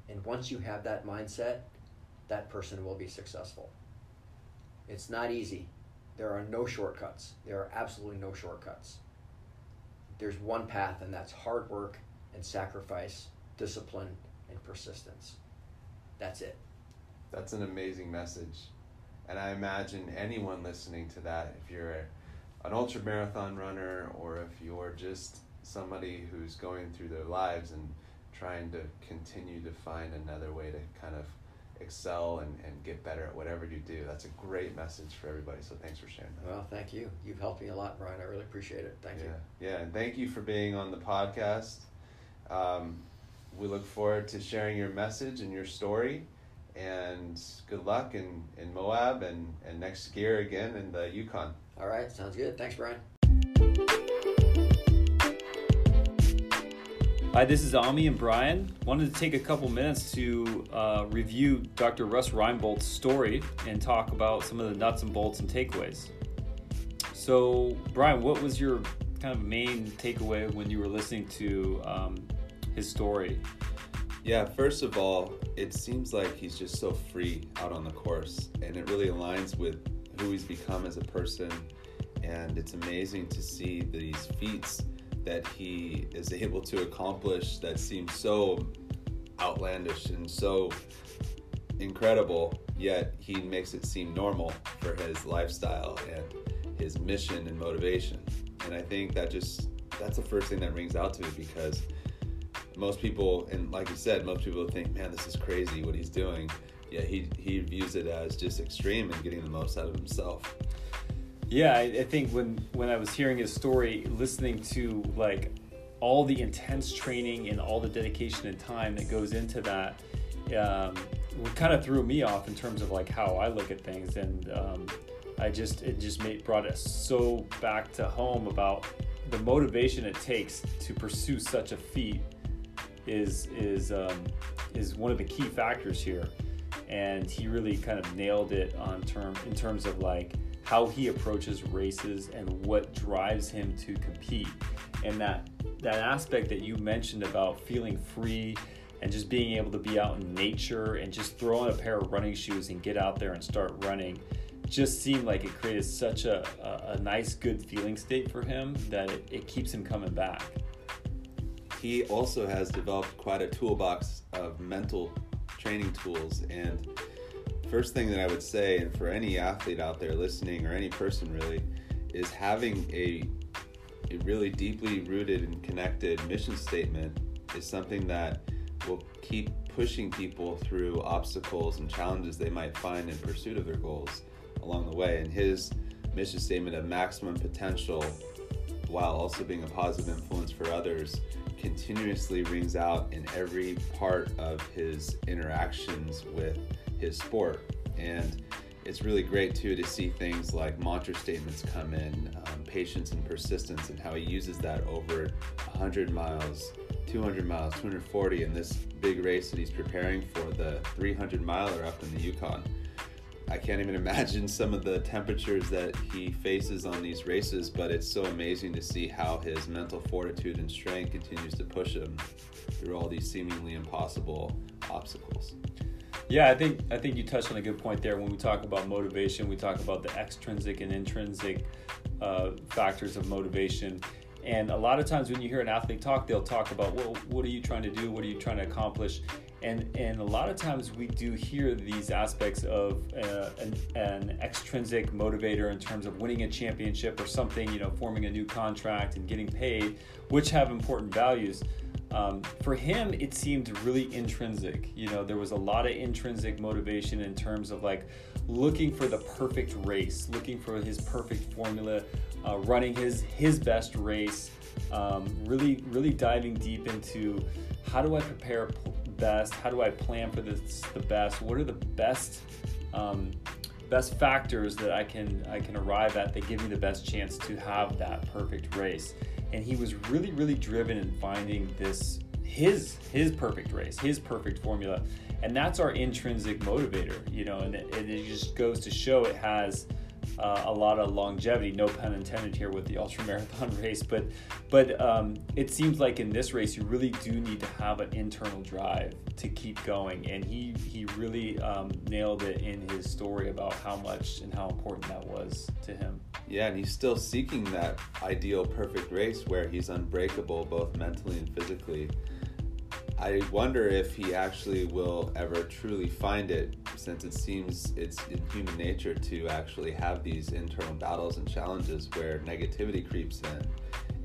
S1: And once you have that mindset, that person will be successful. It's not easy. There are no shortcuts. There are absolutely no shortcuts. There's one path, and that's hard work and sacrifice, discipline, and persistence. That's it.
S2: That's an amazing message. And I imagine anyone listening to that, if you're an ultra marathon runner or if you're just somebody who's going through their lives and trying to continue to find another way to kind of excel and, and get better at whatever you do, that's a great message for everybody. So thanks for sharing that.
S1: Well, thank you. You've helped me a lot, Brian. I really appreciate it. Thank
S2: yeah.
S1: you.
S2: Yeah, and thank you for being on the podcast. Um, we look forward to sharing your message and your story. And good luck in, in Moab and, and next year again in the Yukon.
S1: All right, sounds good. Thanks, Brian.
S3: Hi, this is Ami and Brian. Wanted to take a couple minutes to uh, review Dr. Russ Reinbold's story and talk about some of the nuts and bolts and takeaways. So, Brian, what was your kind of main takeaway when you were listening to um, his story?
S2: Yeah, first of all, it seems like he's just so free out on the course, and it really aligns with who he's become as a person. And it's amazing to see these feats that he is able to accomplish that seems so outlandish and so incredible, yet he makes it seem normal for his lifestyle and his mission and motivation. And I think that just that's the first thing that rings out to me because most people and like you said most people think man this is crazy what he's doing yeah he he views it as just extreme and getting the most out of himself
S3: Yeah, I, I think when when I was hearing his story, listening to like all the intense training and all the dedication and time that goes into that, um, kind of threw me off in terms of like how I look at things, and um, I just it just made brought us so back to home about the motivation it takes to pursue such a feat is is um, is one of the key factors here, and he really kind of nailed it on term in terms of like how he approaches races and what drives him to compete, and that that aspect that you mentioned about feeling free and just being able to be out in nature and just throw on a pair of running shoes and get out there and start running just seemed like it created such a, a, a nice good feeling state for him that it, it keeps him coming back.
S2: He also has developed quite a toolbox of mental training tools and first thing that i would say and for any athlete out there listening or any person really is having a, a really deeply rooted and connected mission statement is something that will keep pushing people through obstacles and challenges they might find in pursuit of their goals along the way. And his mission statement of maximum potential while also being a positive influence for others continuously rings out in every part of his interactions with his sport. And it's really great too to see things like mantra statements come in, um, patience and persistence, and how he uses that over 100 miles, 200 miles, 240 in this big race that he's preparing for the 300 miler up in the Yukon. I can't even imagine some of the temperatures that he faces on these races, but it's so amazing to see how his mental fortitude and strength continues to push him through all these seemingly impossible obstacles.
S3: Yeah, I think I think you touched on a good point there. When we talk about motivation, we talk about the extrinsic and intrinsic uh, factors of motivation. And a lot of times when you hear an athlete talk, they'll talk about, well, what are you trying to do? What are you trying to accomplish? And, and a lot of times we do hear these aspects of uh, an, an, extrinsic motivator in terms of winning a championship or something, you know, forming a new contract and getting paid, which have important values. Um, for him, it seemed really intrinsic. You know, there was a lot of intrinsic motivation in terms of like looking for the perfect race, looking for his perfect formula, uh, running his his best race. Um, really, really diving deep into how do I prepare best? How do I plan for this the best? What are the best um, best factors that I can I can arrive at that give me the best chance to have that perfect race? And he was really really driven in finding this his his perfect race, his perfect formula, and that's our intrinsic motivator. You know, and it, it just goes to show it has uh, a lot of longevity. No pun intended here with the ultra marathon race, but but um, it seems like in this race you really do need to have an internal drive to keep going, and he he really um, nailed it in his story about how much and how important that was to him.
S2: Yeah, and he's still seeking that ideal perfect race where he's unbreakable both mentally and physically. I wonder if he actually will ever truly find it, since it seems it's in human nature to actually have these internal battles and challenges where negativity creeps in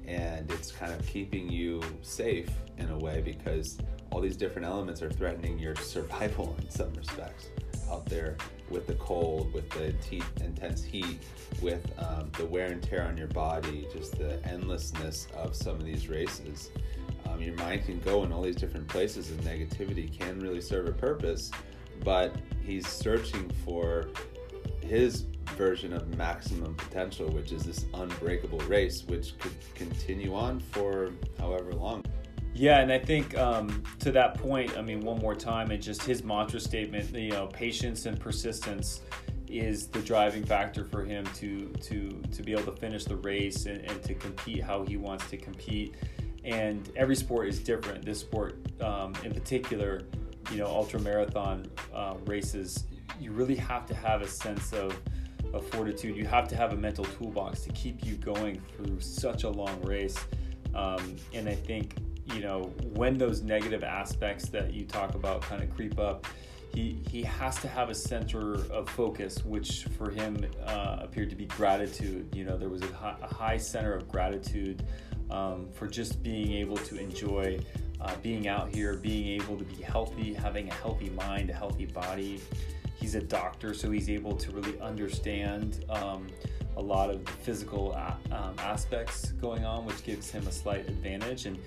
S2: and it's kind of keeping you safe in a way because all these different elements are threatening your survival in some respects out there with the cold, with the te- intense heat, with um, the wear and tear on your body, just the endlessness of some of these races. Um, your mind can go in all these different places, and negativity can really serve a purpose. But he's searching for his version of maximum potential, which is this unbreakable race, which could continue on for however long.
S3: Yeah, and I think um, to that point, I mean, one more time, and just his mantra statement, you know, patience and persistence is the driving factor for him to to to be able to finish the race and, and to compete how he wants to compete and every sport is different. This sport, um, in particular, you know, ultra marathon uh, races, you really have to have a sense of, of fortitude. You have to have a mental toolbox to keep you going through such a long race. Um, and I think, you know, when those negative aspects that you talk about kind of creep up, he, he has to have a center of focus, which for him uh, appeared to be gratitude. You know, there was a high, a high center of gratitude um, for just being able to enjoy uh, being out here, being able to be healthy, having a healthy mind, a healthy body. He's a doctor, so he's able to really understand um, a lot of the physical a- um, aspects going on, which gives him a slight advantage. And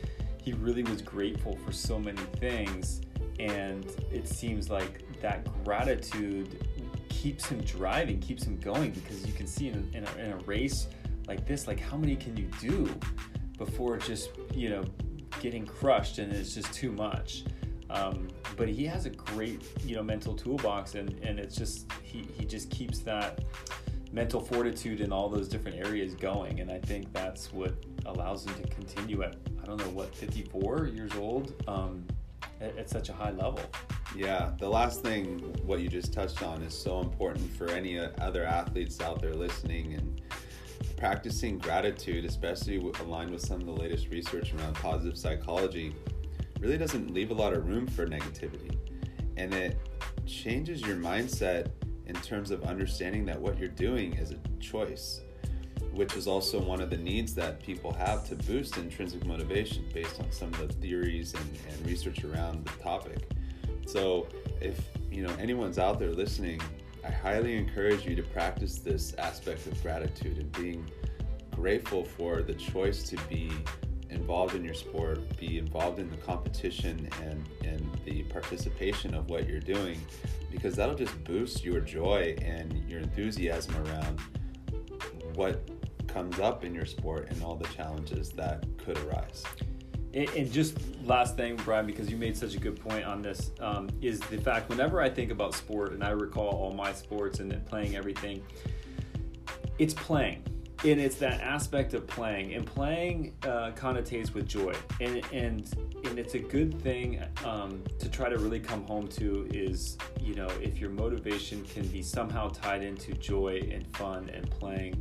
S3: he really was grateful for so many things. And it seems like that gratitude keeps him driving, keeps him going, because you can see in a, in a, in a race like this, like how many can you do? before just you know getting crushed and it's just too much. Um, but he has a great, you know, mental toolbox, and and it's just he he just keeps that mental fortitude in all those different areas going, and I think that's what allows him to continue at don't know what 54 years old um, at, at such a high level.
S2: Yeah, the last thing, what you just touched on, is so important for any other athletes out there listening and practicing gratitude, especially aligned with some of the latest research around positive psychology, really doesn't leave a lot of room for negativity. And it changes your mindset in terms of understanding that what you're doing is a choice, which is also one of the needs that people have to boost intrinsic motivation based on some of the theories and, and research around the topic. So if you know anyone's out there listening, I highly encourage you to practice this aspect of gratitude and being grateful for the choice to be involved in your sport, be involved in the competition and, and the participation of what you're doing, because that'll just boost your joy and your enthusiasm around what comes up in your sport and all the challenges that could arise.
S3: And just last thing, Brian, because you made such a good point on this, um, is the fact whenever I think about sport and I recall all my sports and playing everything, it's playing. And it's that aspect of playing, and playing uh, connotates with joy, and and and it's a good thing um, to try to really come home to is you know if your motivation can be somehow tied into joy and fun and playing,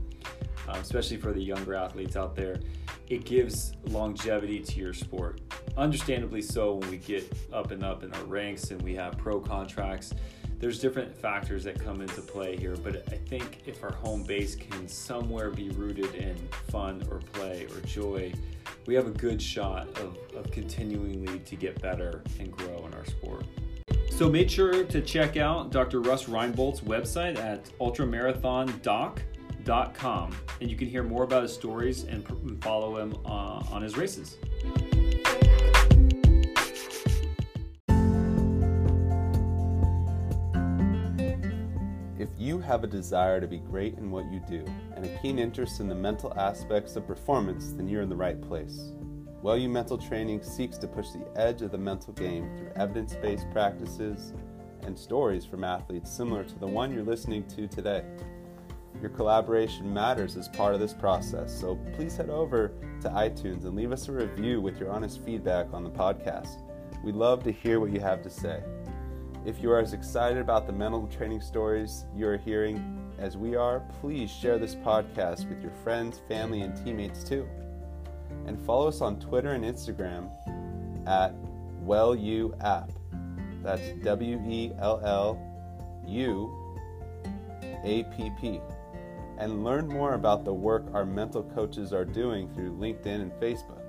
S3: um, especially for the younger athletes out there, it gives longevity to your sport. Understandably so, when we get up and up in our ranks and we have pro contracts, there's different factors that come into play here. But I think if our home base can somewhere be rooted in fun or play or joy, we have a good shot of, of continually to get better and grow in our sport. So make sure to check out Dr. Russ Reinboldt's website at ultramarathondoc.com and you can hear more about his stories and follow him uh, on his races.
S2: If you have a desire to be great in what you do and a keen interest in the mental aspects of performance, then you're in the right place. WellU Mental Training seeks to push the edge of the mental game through evidence based practices and stories from athletes similar to the one you're listening to today. Your collaboration matters as part of this process, so please head over to iTunes and leave us a review with your honest feedback on the podcast. We'd love to hear what you have to say. If you are as excited about the mental training stories you are hearing as we are, please share this podcast with your friends, family, and teammates too. And follow us on Twitter and Instagram at WellUApp. That's W E L L U A P P and learn more about the work our mental coaches are doing through LinkedIn and Facebook.